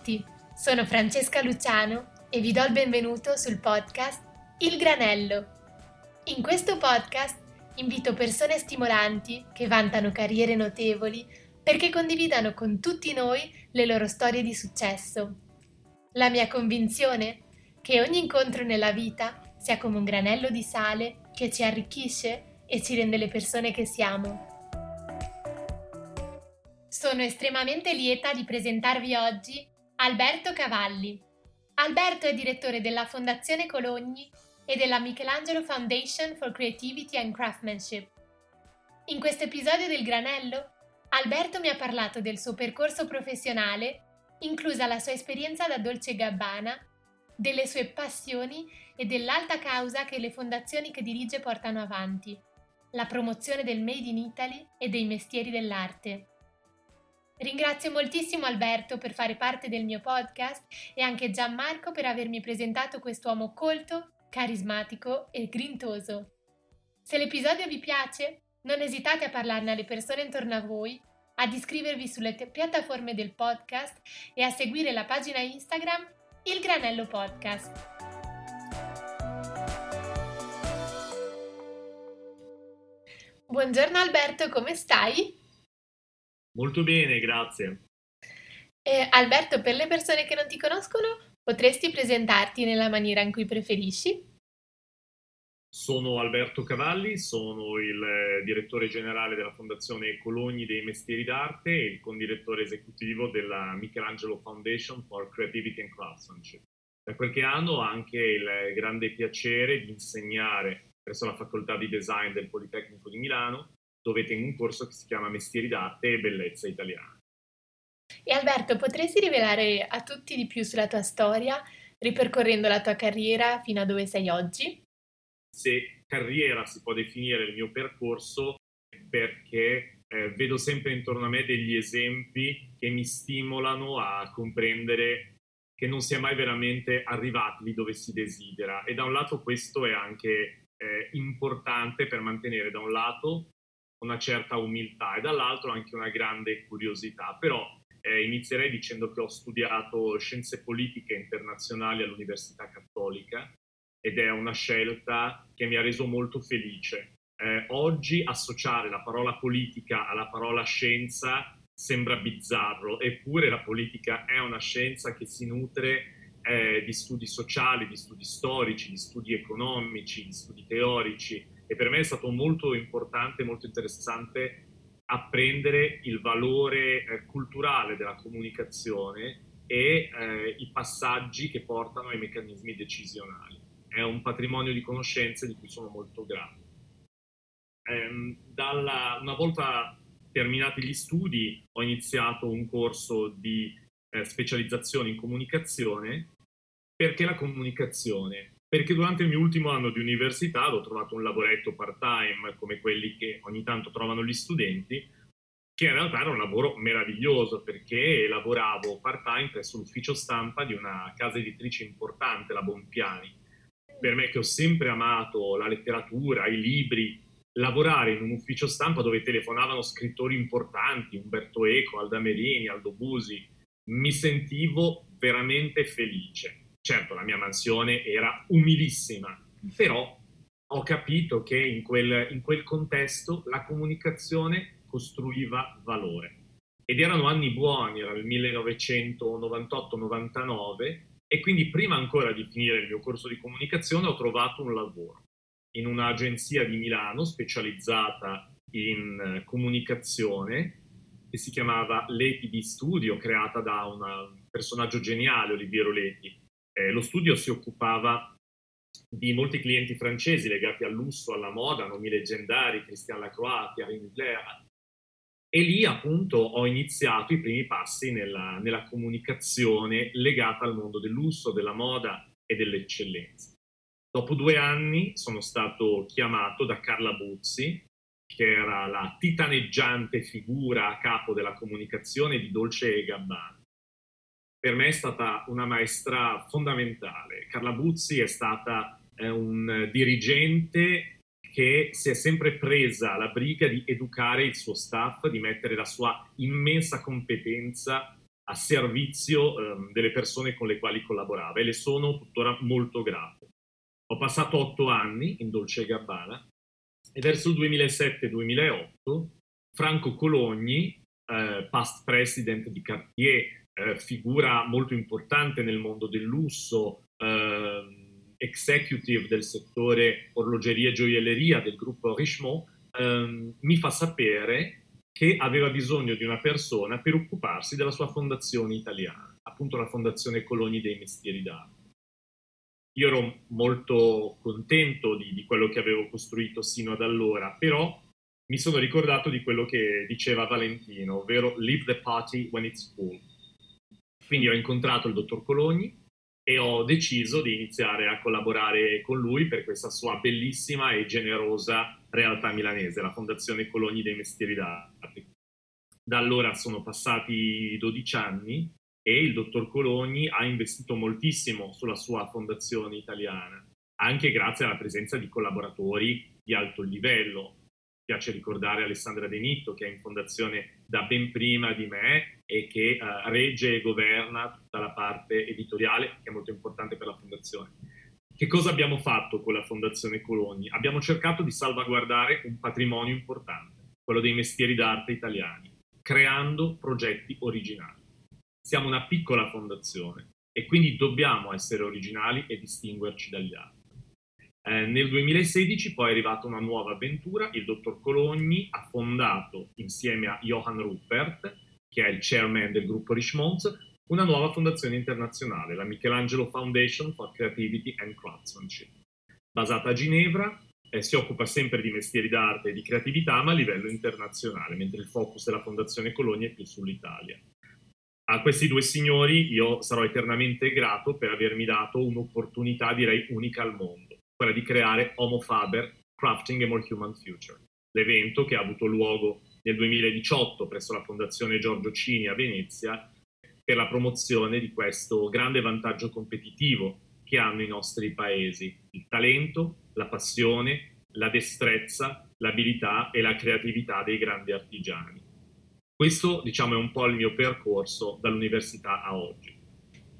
Tutti, sono Francesca Luciano e vi do il benvenuto sul podcast Il Granello. In questo podcast invito persone stimolanti che vantano carriere notevoli perché condividano con tutti noi le loro storie di successo. La mia convinzione è che ogni incontro nella vita sia come un granello di sale che ci arricchisce e ci rende le persone che siamo. Sono estremamente lieta di presentarvi oggi Alberto Cavalli. Alberto è direttore della Fondazione Cologni e della Michelangelo Foundation for Creativity and Craftsmanship. In questo episodio del Granello, Alberto mi ha parlato del suo percorso professionale, inclusa la sua esperienza da Dolce Gabbana, delle sue passioni e dell'alta causa che le fondazioni che dirige portano avanti, la promozione del Made in Italy e dei mestieri dell'arte. Ringrazio moltissimo Alberto per fare parte del mio podcast e anche Gianmarco per avermi presentato quest'uomo colto, carismatico e grintoso. Se l'episodio vi piace, non esitate a parlarne alle persone intorno a voi, ad iscrivervi sulle te- piattaforme del podcast e a seguire la pagina Instagram Il Granello Podcast. Buongiorno Alberto, come stai? Molto bene, grazie. Eh, Alberto, per le persone che non ti conoscono, potresti presentarti nella maniera in cui preferisci? Sono Alberto Cavalli, sono il eh, direttore generale della Fondazione Cologni dei Mestieri d'Arte e il condirettore esecutivo della Michelangelo Foundation for Creativity and Craftsmanship. Da qualche anno ho anche il grande piacere di insegnare presso la Facoltà di Design del Politecnico di Milano dove tengo un corso che si chiama Mestieri d'arte e bellezza italiana. E Alberto, potresti rivelare a tutti di più sulla tua storia, ripercorrendo la tua carriera fino a dove sei oggi? Se carriera si può definire il mio percorso, perché eh, vedo sempre intorno a me degli esempi che mi stimolano a comprendere che non si è mai veramente arrivati lì dove si desidera. E da un lato questo è anche eh, importante per mantenere da un lato una certa umiltà e dall'altro anche una grande curiosità. Però eh, inizierei dicendo che ho studiato scienze politiche internazionali all'Università Cattolica ed è una scelta che mi ha reso molto felice. Eh, oggi associare la parola politica alla parola scienza sembra bizzarro, eppure la politica è una scienza che si nutre eh, di studi sociali, di studi storici, di studi economici, di studi teorici e per me è stato molto importante, molto interessante apprendere il valore eh, culturale della comunicazione e eh, i passaggi che portano ai meccanismi decisionali. È un patrimonio di conoscenze di cui sono molto grato. Ehm, dalla, una volta terminati gli studi ho iniziato un corso di eh, specializzazione in comunicazione perché la comunicazione perché durante il mio ultimo anno di università ho trovato un lavoretto part-time come quelli che ogni tanto trovano gli studenti, che in realtà era un lavoro meraviglioso perché lavoravo part-time presso l'ufficio stampa di una casa editrice importante, la Bonpiani. Per me che ho sempre amato la letteratura, i libri, lavorare in un ufficio stampa dove telefonavano scrittori importanti, Umberto Eco, Alda Merini, Aldo Busi, mi sentivo veramente felice Certo, la mia mansione era umilissima, però ho capito che in quel, in quel contesto la comunicazione costruiva valore. Ed erano anni buoni, era il 1998-99 e quindi prima ancora di finire il mio corso di comunicazione ho trovato un lavoro in un'agenzia di Milano specializzata in eh, comunicazione che si chiamava Leti di Studio, creata da un personaggio geniale, Oliviero Leti, eh, lo studio si occupava di molti clienti francesi legati al lusso, alla moda, nomi leggendari, Christian Lacroix, Thierry Mugler. E lì appunto ho iniziato i primi passi nella, nella comunicazione legata al mondo del lusso, della moda e dell'eccellenza. Dopo due anni sono stato chiamato da Carla Buzzi, che era la titaneggiante figura a capo della comunicazione di Dolce e Gabbana per me è stata una maestra fondamentale. Carla Buzzi è stata eh, un dirigente che si è sempre presa la briga di educare il suo staff, di mettere la sua immensa competenza a servizio um, delle persone con le quali collaborava e le sono tuttora molto grato. Ho passato otto anni in Dolce Gabbana e verso il 2007-2008 Franco Cologni, eh, past president di Cartier, eh, figura molto importante nel mondo del lusso, eh, executive del settore orologeria e gioielleria del gruppo Richemont, ehm, mi fa sapere che aveva bisogno di una persona per occuparsi della sua fondazione italiana, appunto la Fondazione Cologni dei Mestieri d'Arte. Io ero molto contento di, di quello che avevo costruito sino ad allora, però mi sono ricordato di quello che diceva Valentino, ovvero leave the party when it's full. Quindi ho incontrato il dottor Cologni, e ho deciso di iniziare a collaborare con lui per questa sua bellissima e generosa realtà milanese, la Fondazione Cologni dei Mestieri d'Arte. Da allora sono passati 12 anni e il dottor Cologni ha investito moltissimo sulla sua fondazione italiana, anche grazie alla presenza di collaboratori di alto livello, piace ricordare Alessandra De Nitto che è in fondazione da ben prima di me e che uh, regge e governa tutta la parte editoriale che è molto importante per la fondazione. Che cosa abbiamo fatto con la Fondazione Cologni? Abbiamo cercato di salvaguardare un patrimonio importante, quello dei mestieri d'arte italiani, creando progetti originali. Siamo una piccola fondazione e quindi dobbiamo essere originali e distinguerci dagli altri. Eh, nel 2016 poi è arrivata una nuova avventura, il dottor Cologni ha fondato insieme a Johann Rupert, che è il chairman del gruppo Richemont, una nuova fondazione internazionale, la Michelangelo Foundation for Creativity and Craftsmanship. Basata a Ginevra, eh, si occupa sempre di mestieri d'arte e di creatività, ma a livello internazionale, mentre il focus della Fondazione Cologni è più sull'Italia. A questi due signori io sarò eternamente grato per avermi dato un'opportunità, direi, unica al mondo quella di creare Homo Faber Crafting a More Human Future, l'evento che ha avuto luogo nel 2018 presso la Fondazione Giorgio Cini a Venezia per la promozione di questo grande vantaggio competitivo che hanno i nostri paesi, il talento, la passione, la destrezza, l'abilità e la creatività dei grandi artigiani. Questo, diciamo, è un po' il mio percorso dall'università a oggi.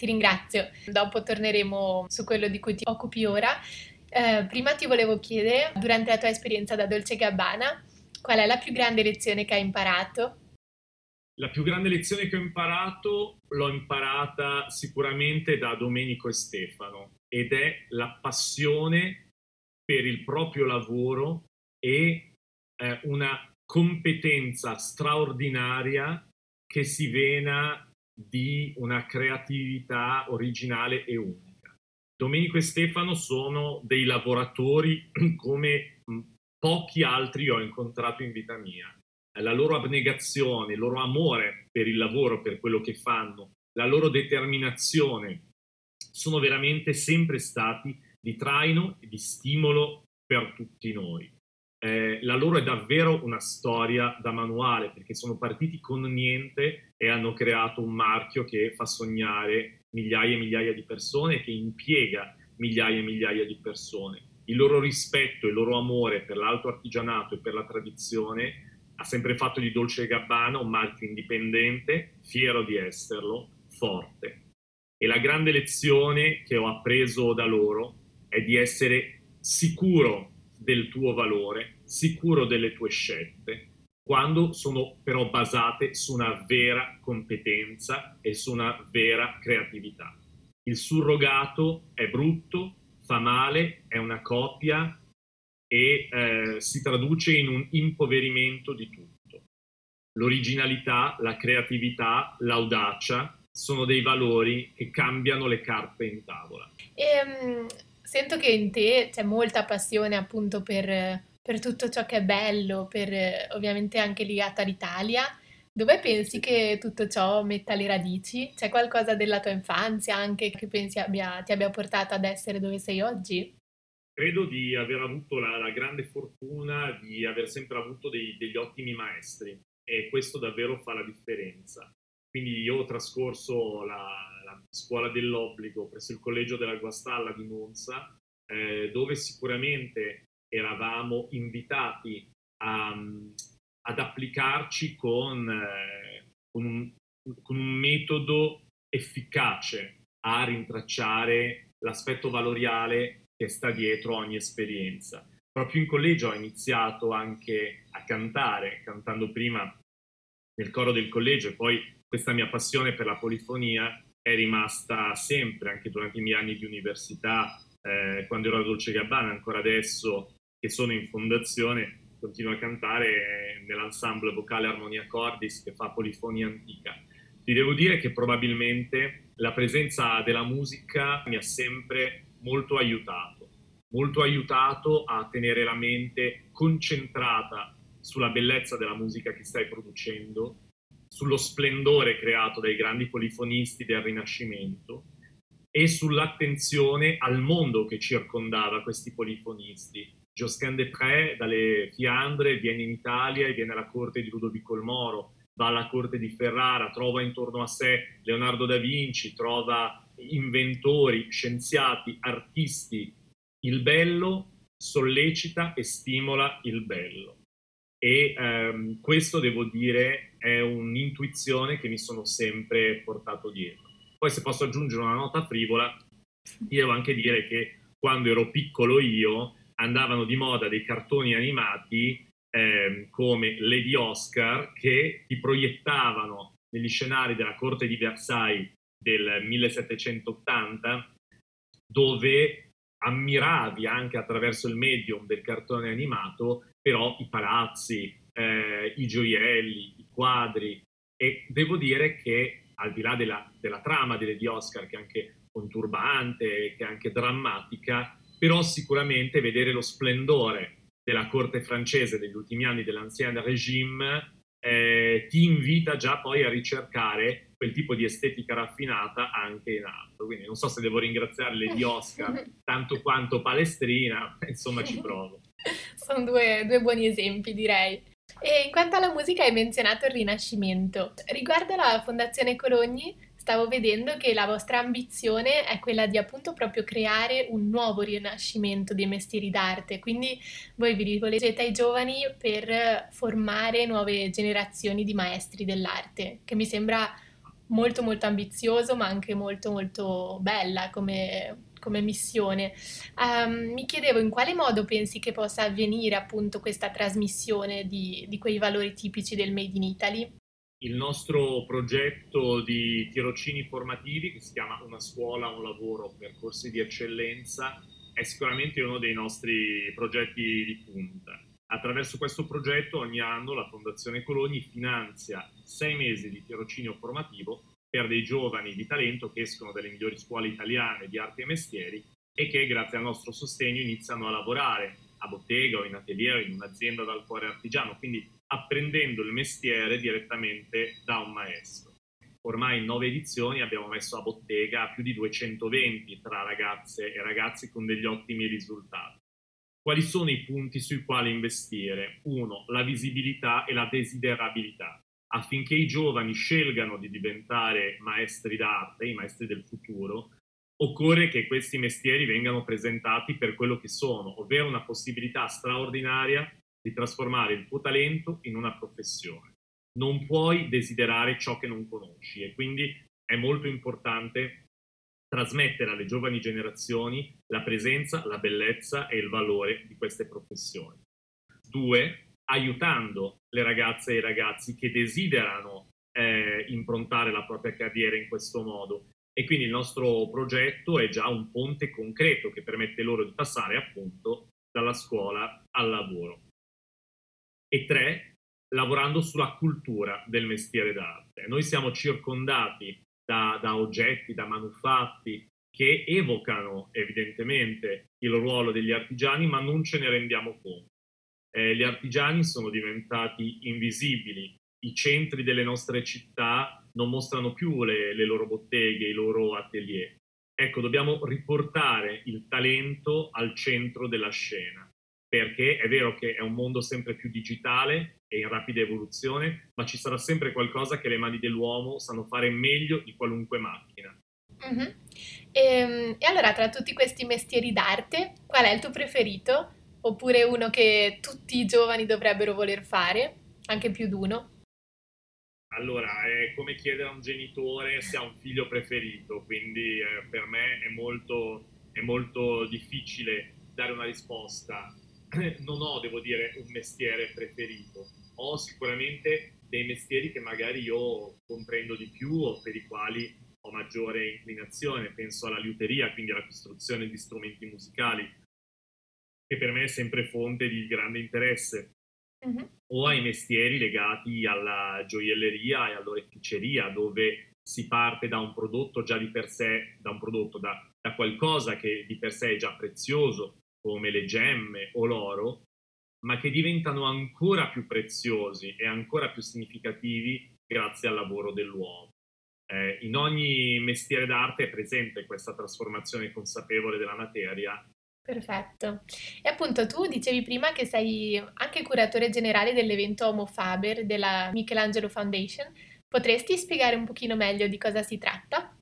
Ti ringrazio. Dopo torneremo su quello di cui ti occupi ora. Eh, prima ti volevo chiedere, durante la tua esperienza da Dolce Gabbana, qual è la più grande lezione che hai imparato? La più grande lezione che ho imparato l'ho imparata sicuramente da Domenico e Stefano ed è la passione per il proprio lavoro e eh, una competenza straordinaria che si vena di una creatività originale e unica. Domenico e Stefano sono dei lavoratori come pochi altri ho incontrato in vita mia. La loro abnegazione, il loro amore per il lavoro, per quello che fanno, la loro determinazione sono veramente sempre stati di traino e di stimolo per tutti noi. Eh, la loro è davvero una storia da manuale perché sono partiti con niente e hanno creato un marchio che fa sognare migliaia e migliaia di persone, che impiega migliaia e migliaia di persone. Il loro rispetto, il loro amore per l'alto artigianato e per la tradizione ha sempre fatto di Dolce Gabbana un marchio indipendente, fiero di esserlo, forte. E la grande lezione che ho appreso da loro è di essere sicuro del tuo valore, sicuro delle tue scelte, quando sono però basate su una vera competenza e su una vera creatività. Il surrogato è brutto, fa male, è una copia e eh, si traduce in un impoverimento di tutto. L'originalità, la creatività, l'audacia sono dei valori che cambiano le carte in tavola. E, um, sento che in te c'è molta passione appunto per per tutto ciò che è bello, per ovviamente anche legato all'Italia. Dove pensi che tutto ciò metta le radici? C'è qualcosa della tua infanzia anche che pensi abbia, ti abbia portato ad essere dove sei oggi? Credo di aver avuto la, la grande fortuna di aver sempre avuto dei, degli ottimi maestri e questo davvero fa la differenza. Quindi io ho trascorso la, la scuola dell'obbligo presso il collegio della Guastalla di Monza, eh, dove sicuramente eravamo invitati a, ad applicarci con, eh, con un, con un metodo efficace a rintracciare l'aspetto valoriale che sta dietro ogni esperienza. Proprio in collegio ho iniziato anche a cantare, cantando prima nel coro del collegio e poi questa mia passione per la polifonia è rimasta sempre, anche durante i miei anni di università, eh, quando ero a Dolce Gabbana, ancora adesso che sono in fondazione, continuo a cantare nell'ensemble vocale Armonia Cordis che fa polifonia antica. Ti devo dire che probabilmente la presenza della musica mi ha sempre molto aiutato, molto aiutato a tenere la mente concentrata sulla bellezza della musica che stai producendo, sullo splendore creato dai grandi polifonisti del Rinascimento e sull'attenzione al mondo che circondava questi polifonisti. Josquin de Pré dalle Fiandre viene in Italia e viene alla corte di Ludovico il Moro, va alla corte di Ferrara, trova intorno a sé Leonardo da Vinci, trova inventori, scienziati, artisti. Il bello sollecita e stimola il bello. E ehm, questo, devo dire, è un'intuizione che mi sono sempre portato dietro. Poi se posso aggiungere una nota frivola, devo anche dire che quando ero piccolo io andavano di moda dei cartoni animati eh, come Lady Oscar che ti proiettavano negli scenari della corte di Versailles del 1780 dove ammiravi anche attraverso il medium del cartone animato però i palazzi, eh, i gioielli, i quadri. E devo dire che al di là della, della trama di Lady Oscar che è anche conturbante, che è anche drammatica, però sicuramente vedere lo splendore della corte francese degli ultimi anni dell'ancien regime eh, ti invita già poi a ricercare quel tipo di estetica raffinata anche in alto. Quindi non so se devo ringraziare Lady Oscar tanto quanto Palestrina, insomma ci provo. Sono due, due buoni esempi, direi. E in quanto alla musica hai menzionato il Rinascimento. Riguardo alla Fondazione Cologni, stavo vedendo che la vostra ambizione è quella di appunto proprio creare un nuovo rinascimento dei mestieri d'arte, quindi voi vi rivolgete ai giovani per formare nuove generazioni di maestri dell'arte, che mi sembra molto molto ambizioso ma anche molto molto bella come, come missione. Um, mi chiedevo in quale modo pensi che possa avvenire appunto questa trasmissione di, di quei valori tipici del Made in Italy? Il nostro progetto di tirocini formativi, che si chiama Una scuola, un lavoro, percorsi di eccellenza, è sicuramente uno dei nostri progetti di punta. Attraverso questo progetto ogni anno la Fondazione Cologni finanzia sei mesi di tirocinio formativo per dei giovani di talento che escono dalle migliori scuole italiane di arti e mestieri e che grazie al nostro sostegno iniziano a lavorare a bottega o in atelier o in un'azienda dal cuore artigiano, quindi apprendendo il mestiere direttamente da un maestro. Ormai in nove edizioni abbiamo messo a bottega più di 220 tra ragazze e ragazzi con degli ottimi risultati. Quali sono i punti sui quali investire? Uno, la visibilità e la desiderabilità affinché i giovani scelgano di diventare maestri d'arte, i maestri del futuro, occorre che questi mestieri vengano presentati per quello che sono, ovvero una possibilità straordinaria di trasformare il tuo talento in una professione. Non puoi desiderare ciò che non conosci e quindi è molto importante trasmettere alle giovani generazioni la presenza, la bellezza e il valore di queste professioni. Due, aiutando le ragazze e i ragazzi che desiderano eh, improntare la propria carriera in questo modo. E quindi il nostro progetto è già un ponte concreto che permette loro di passare appunto dalla scuola al lavoro. E tre, lavorando sulla cultura del mestiere d'arte. Noi siamo circondati da, da oggetti, da manufatti che evocano evidentemente il ruolo degli artigiani, ma non ce ne rendiamo conto eh, gli artigiani sono diventati invisibili, i centri delle nostre città non mostrano più le, le loro botteghe, i loro atelier. Ecco, dobbiamo riportare il talento al centro della scena, perché è vero che è un mondo sempre più digitale e in rapida evoluzione, ma ci sarà sempre qualcosa che le mani dell'uomo sanno fare meglio di qualunque macchina. Mm-hmm. E, ehm, e allora, tra tutti questi mestieri d'arte, qual è il tuo preferito? oppure uno che tutti i giovani dovrebbero voler fare, anche più di uno? Allora, è come chiedere a un genitore se ha un figlio preferito, quindi eh, per me è molto, è molto difficile dare una risposta. Non ho, devo dire, un mestiere preferito. Ho sicuramente dei mestieri che magari io comprendo di più o per i quali ho maggiore inclinazione. Penso alla liuteria, quindi alla costruzione di strumenti musicali, che per me è sempre fonte di grande interesse uh-huh. o ai mestieri legati alla gioielleria e all'oreficeria, dove si parte da un prodotto già di per sé, da un prodotto, da, da qualcosa che di per sé è già prezioso, come le gemme o l'oro, ma che diventano ancora più preziosi e ancora più significativi grazie al lavoro dell'uomo. Eh, in ogni mestiere d'arte è presente questa trasformazione consapevole della materia Perfetto. E appunto tu dicevi prima che sei anche curatore generale dell'evento Homo Faber della Michelangelo Foundation. Potresti spiegare un pochino meglio di cosa si tratta?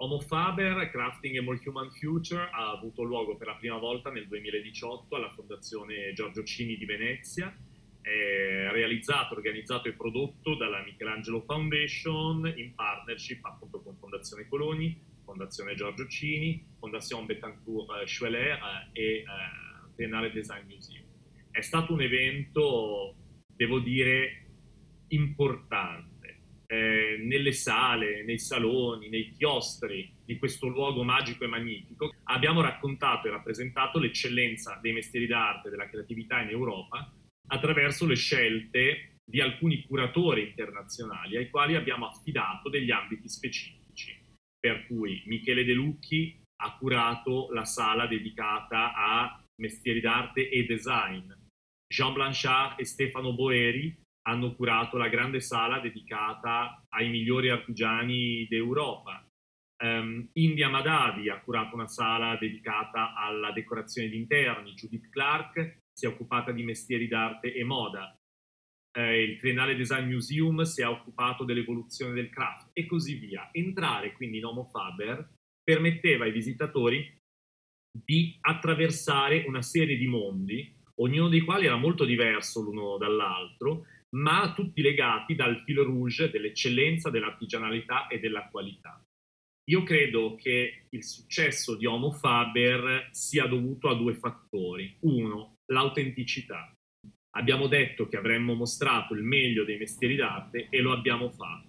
Homo Faber, Crafting a More Human Future, ha avuto luogo per la prima volta nel 2018 alla Fondazione Giorgio Cini di Venezia. È realizzato, organizzato e prodotto dalla Michelangelo Foundation in partnership appunto con Fondazione Coloni, Fondazione Giorgio Cini, Fondazione Betancourt eh, Schweller eh, e eh, Triennale Design Museum. È stato un evento, devo dire, importante. Eh, nelle sale, nei saloni, nei chiostri di questo luogo magico e magnifico, abbiamo raccontato e rappresentato l'eccellenza dei mestieri d'arte e della creatività in Europa attraverso le scelte di alcuni curatori internazionali ai quali abbiamo affidato degli ambiti specifici per cui Michele De Lucchi ha curato la sala dedicata a mestieri d'arte e design. Jean Blanchard e Stefano Boeri hanno curato la grande sala dedicata ai migliori artigiani d'Europa. Um, India Madavi ha curato una sala dedicata alla decorazione di interni. Judith Clark si è occupata di mestieri d'arte e moda eh, il Triennale Design Museum si è occupato dell'evoluzione del craft e così via. Entrare quindi in Homo Faber permetteva ai visitatori di attraversare una serie di mondi, ognuno dei quali era molto diverso l'uno dall'altro, ma tutti legati dal filo rouge dell'eccellenza, dell'artigianalità e della qualità. Io credo che il successo di Homo Faber sia dovuto a due fattori. Uno, l'autenticità abbiamo detto che avremmo mostrato il meglio dei mestieri d'arte e lo abbiamo fatto.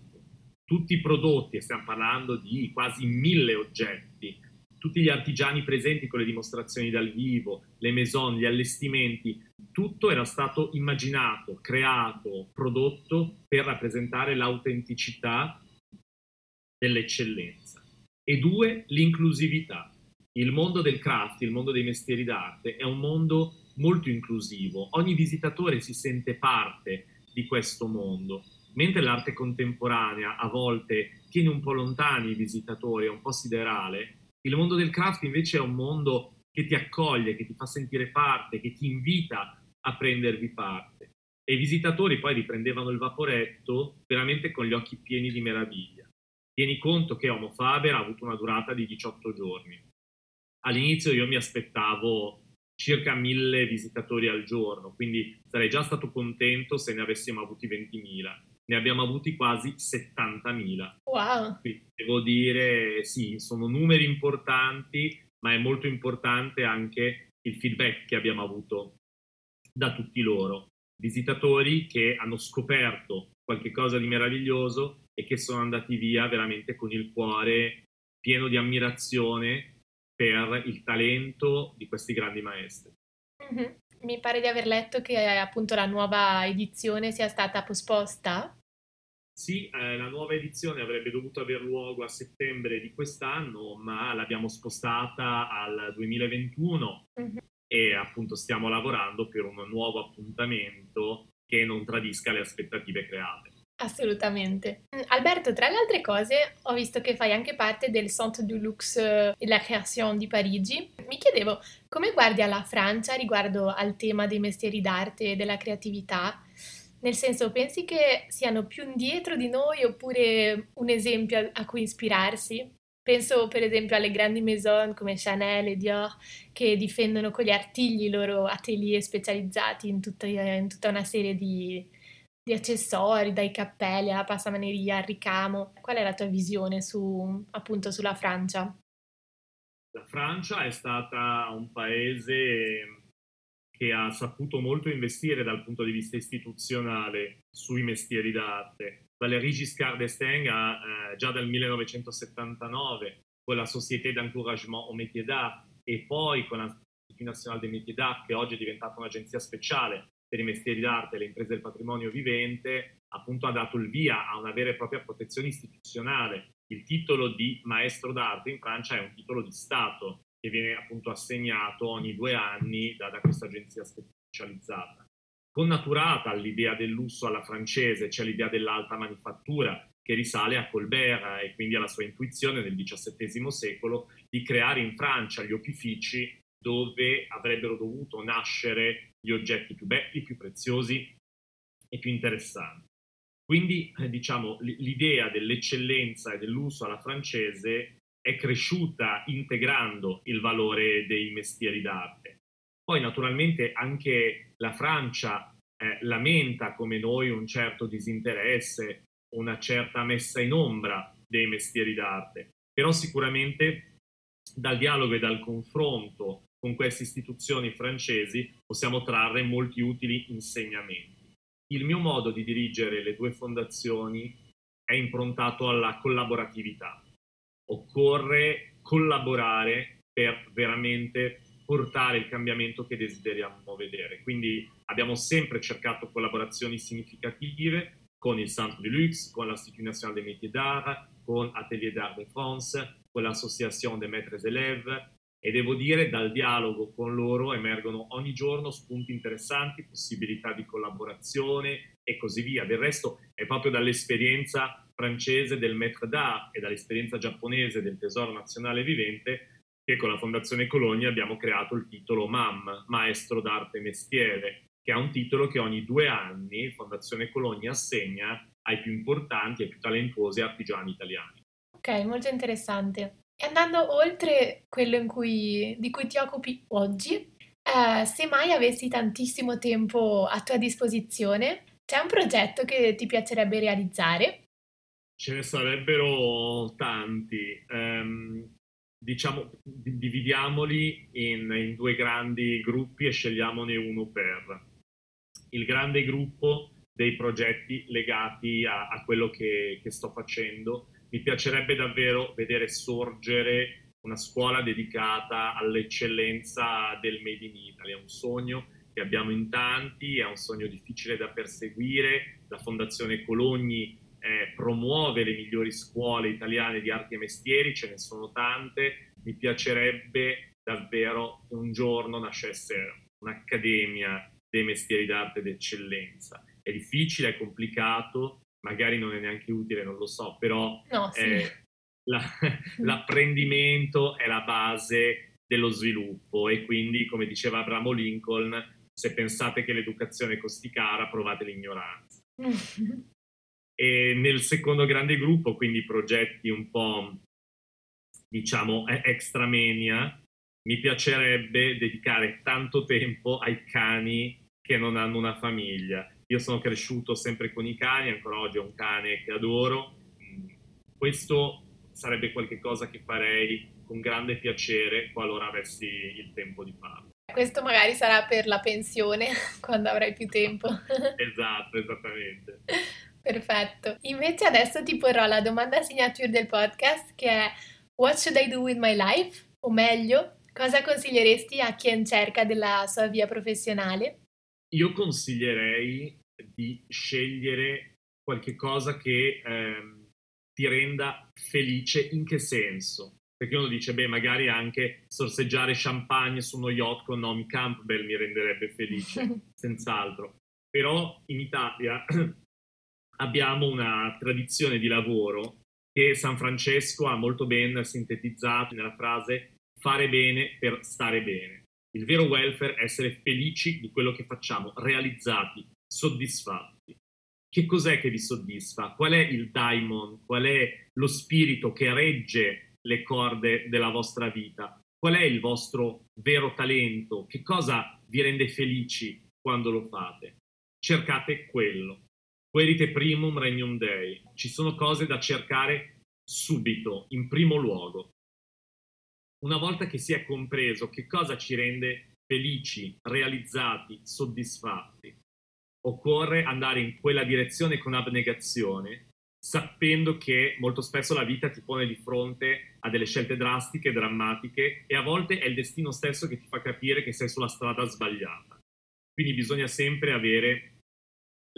Tutti i prodotti, e stiamo parlando di quasi mille oggetti, tutti gli artigiani presenti con le dimostrazioni dal vivo, le maison, gli allestimenti, tutto era stato immaginato, creato, prodotto per rappresentare l'autenticità dell'eccellenza. E due, l'inclusività. Il mondo del craft, il mondo dei mestieri d'arte è un mondo molto inclusivo. Ogni visitatore si sente parte di questo mondo, mentre l'arte contemporanea a volte tiene un po' lontani i visitatori, è un po' siderale, il mondo del craft invece è un mondo che ti accoglie, che ti fa sentire parte, che ti invita a prendervi parte. E i visitatori poi riprendevano il vaporetto veramente con gli occhi pieni di meraviglia. Tieni conto che Homo Faber ha avuto una durata di 18 giorni. All'inizio io mi aspettavo circa mille visitatori al giorno, quindi sarei già stato contento se ne avessimo avuti 20.000. Ne abbiamo avuti quasi 70.000. Wow! Quindi devo dire, sì, sono numeri importanti, ma è molto importante anche il feedback che abbiamo avuto da tutti loro. Visitatori che hanno scoperto qualcosa di meraviglioso e che sono andati via veramente con il cuore pieno di ammirazione per il talento di questi grandi maestri. Mm-hmm. Mi pare di aver letto che appunto la nuova edizione sia stata posposta. Sì, eh, la nuova edizione avrebbe dovuto aver luogo a settembre di quest'anno, ma l'abbiamo spostata al 2021 mm-hmm. e appunto stiamo lavorando per un nuovo appuntamento che non tradisca le aspettative create. Assolutamente. Mm, Alberto, tra le altre cose, ho visto che fai anche parte del Centre du Luxe et la Création di Parigi. Mi chiedevo come guardi alla Francia riguardo al tema dei mestieri d'arte e della creatività? Nel senso, pensi che siano più indietro di noi oppure un esempio a cui ispirarsi? Penso per esempio alle grandi maison come Chanel e Dior che difendono con gli artigli i loro atelier specializzati in tutta, in tutta una serie di, di accessori, dai cappelli alla passamaneria al ricamo. Qual è la tua visione su, appunto sulla Francia? La Francia è stata un paese che ha saputo molto investire dal punto di vista istituzionale sui mestieri d'arte. Valéry Giscard d'Estaing ha eh, già dal 1979 con la Société d'encouragement au métier d'art e poi con l'Institut National des Métiers d'Art che oggi è diventata un'agenzia speciale per i mestieri d'arte e le imprese del patrimonio vivente, appunto ha dato il via a una vera e propria protezione istituzionale. Il titolo di maestro d'arte in Francia è un titolo di Stato che viene appunto assegnato ogni due anni da, da questa agenzia specializzata. Connaturata all'idea del lusso alla francese, c'è l'idea dell'alta manifattura che risale a Colbert e quindi alla sua intuizione nel XVII secolo di creare in Francia gli opifici dove avrebbero dovuto nascere gli oggetti più belli, più preziosi e più interessanti. Quindi, eh, diciamo, l'idea dell'eccellenza e dell'uso alla francese è cresciuta integrando il valore dei mestieri d'arte. Poi, naturalmente, anche la Francia eh, lamenta come noi un certo disinteresse, una certa messa in ombra dei mestieri d'arte, però sicuramente dal dialogo e dal confronto con queste istituzioni francesi possiamo trarre molti utili insegnamenti. Il mio modo di dirigere le due fondazioni è improntato alla collaboratività. Occorre collaborare per veramente portare il cambiamento che desideriamo vedere. Quindi abbiamo sempre cercato collaborazioni significative con il Centre du Luxe, con l'Institut National des Métiers d'Art, con Atelier d'Art de France, con l'Association des Maîtres Élèves, e devo dire dal dialogo con loro emergono ogni giorno spunti interessanti, possibilità di collaborazione e così via. Del resto è proprio dall'esperienza francese del Maître d'Art e dall'esperienza giapponese del Tesoro Nazionale Vivente che con la Fondazione Cologna abbiamo creato il titolo MAM, Maestro d'Arte e Mestiere, che è un titolo che ogni due anni Fondazione Cologna assegna ai più importanti e più talentuosi artigiani italiani. Ok, molto interessante. E andando oltre quello cui, di cui ti occupi oggi, eh, se mai avessi tantissimo tempo a tua disposizione, c'è un progetto che ti piacerebbe realizzare? Ce ne sarebbero tanti. Um, diciamo, dividiamoli in, in, due grandi gruppi e scegliamone uno per. Il grande gruppo dei progetti legati a, a quello che, che sto facendo mi piacerebbe davvero vedere sorgere una scuola dedicata all'eccellenza del Made in Italy. È un sogno che abbiamo in tanti, è un sogno difficile da perseguire. La Fondazione Cologni eh, promuove le migliori scuole italiane di arti e mestieri, ce ne sono tante. Mi piacerebbe davvero un giorno nascesse un'accademia dei mestieri d'arte d'eccellenza. È difficile, è complicato, magari non è neanche utile, non lo so, però no, sì. eh, la, l'apprendimento è la base dello sviluppo e quindi, come diceva Abramo Lincoln, se pensate che l'educazione costi cara, provate l'ignoranza. e nel secondo grande gruppo, quindi progetti un po' diciamo extramenia, mi piacerebbe dedicare tanto tempo ai cani che non hanno una famiglia io sono cresciuto sempre con i cani, ancora oggi ho un cane che adoro. Questo sarebbe qualcosa che farei con grande piacere qualora avessi il tempo di farlo. Questo magari sarà per la pensione, quando avrai più tempo. esatto, esattamente. Perfetto. Invece adesso ti porrò la domanda signature del podcast che è What should I do with my life? O meglio, cosa consiglieresti a chi è in cerca della sua via professionale? Io consiglierei di scegliere qualche cosa che ehm, ti renda felice. In che senso? Perché uno dice, beh, magari anche sorseggiare champagne su uno yacht con Naomi Campbell mi renderebbe felice, senz'altro. Però in Italia abbiamo una tradizione di lavoro che San Francesco ha molto ben sintetizzato nella frase fare bene per stare bene. Il vero welfare è essere felici di quello che facciamo, realizzati, soddisfatti. Che cos'è che vi soddisfa? Qual è il daimon? Qual è lo spirito che regge le corde della vostra vita? Qual è il vostro vero talento? Che cosa vi rende felici quando lo fate? Cercate quello. Querite primum regnum Dei. Ci sono cose da cercare subito, in primo luogo. Una volta che si è compreso che cosa ci rende felici, realizzati, soddisfatti, occorre andare in quella direzione con abnegazione, sapendo che molto spesso la vita ti pone di fronte a delle scelte drastiche, drammatiche e a volte è il destino stesso che ti fa capire che sei sulla strada sbagliata. Quindi bisogna sempre avere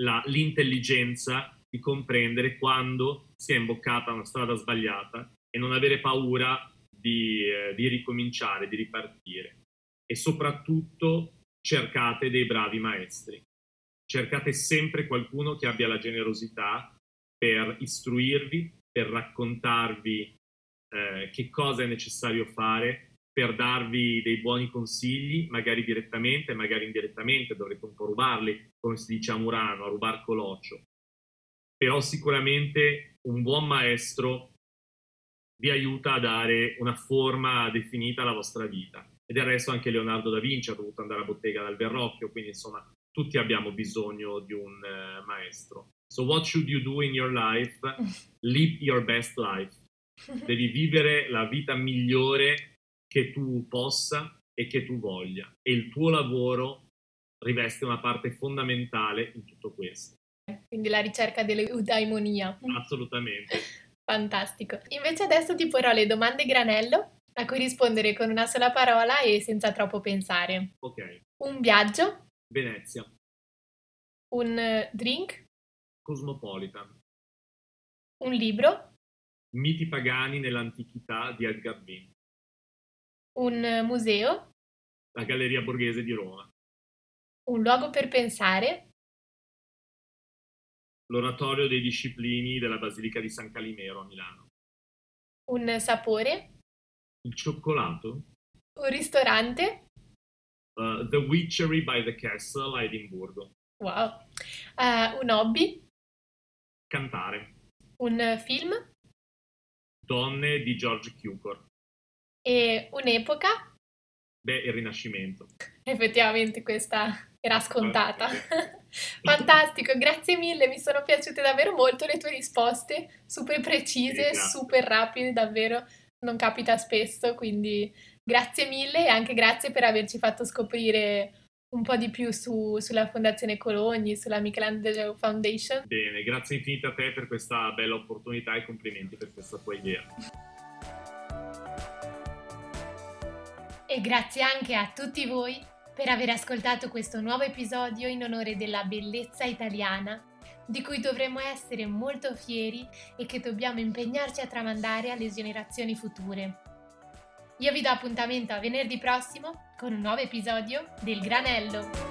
la, l'intelligenza di comprendere quando si è imboccata una strada sbagliata e non avere paura di, eh, di ricominciare, di ripartire. E soprattutto cercate dei bravi maestri. Cercate sempre qualcuno che abbia la generosità per istruirvi, per raccontarvi eh, che cosa è necessario fare, per darvi dei buoni consigli, magari direttamente, magari indirettamente, dovrete un po' rubarli, come si dice a Murano, a rubar coloccio. Però sicuramente un buon maestro vi aiuta a dare una forma definita alla vostra vita. E del resto anche Leonardo da Vinci ha dovuto andare a bottega dal Verrocchio, quindi insomma tutti abbiamo bisogno di un uh, maestro. So what should you do in your life? Live your best life. Devi vivere la vita migliore che tu possa e che tu voglia. E il tuo lavoro riveste una parte fondamentale in tutto questo. Quindi la ricerca dell'eudaimonia. Assolutamente. Fantastico. Invece adesso ti porrò le domande granello a cui rispondere con una sola parola e senza troppo pensare. Ok. Un viaggio. Venezia. Un eh, drink. Cosmopolitan. Un libro. Miti pagani nell'antichità di Edgar Bean. Un museo. La Galleria Borghese di Roma. Un luogo per pensare. L'oratorio dei disciplini della Basilica di San Calimero a Milano. Un sapore. Il cioccolato. Un ristorante. Uh, the Witchery by the Castle a Edimburgo. Wow. Uh, un hobby. Cantare. Un film. Donne di George Cukor. E un'epoca? Beh, il Rinascimento. Effettivamente questa era scontata. Fantastico, grazie mille, mi sono piaciute davvero molto le tue risposte, super precise, super rapide, davvero non capita spesso, quindi grazie mille e anche grazie per averci fatto scoprire un po' di più su, sulla Fondazione Cologni, sulla Michelangelo Foundation. Bene, grazie infinite a te per questa bella opportunità e complimenti per questa tua idea. E grazie anche a tutti voi per aver ascoltato questo nuovo episodio in onore della bellezza italiana, di cui dovremmo essere molto fieri e che dobbiamo impegnarci a tramandare alle generazioni future. Io vi do appuntamento a venerdì prossimo con un nuovo episodio del Granello.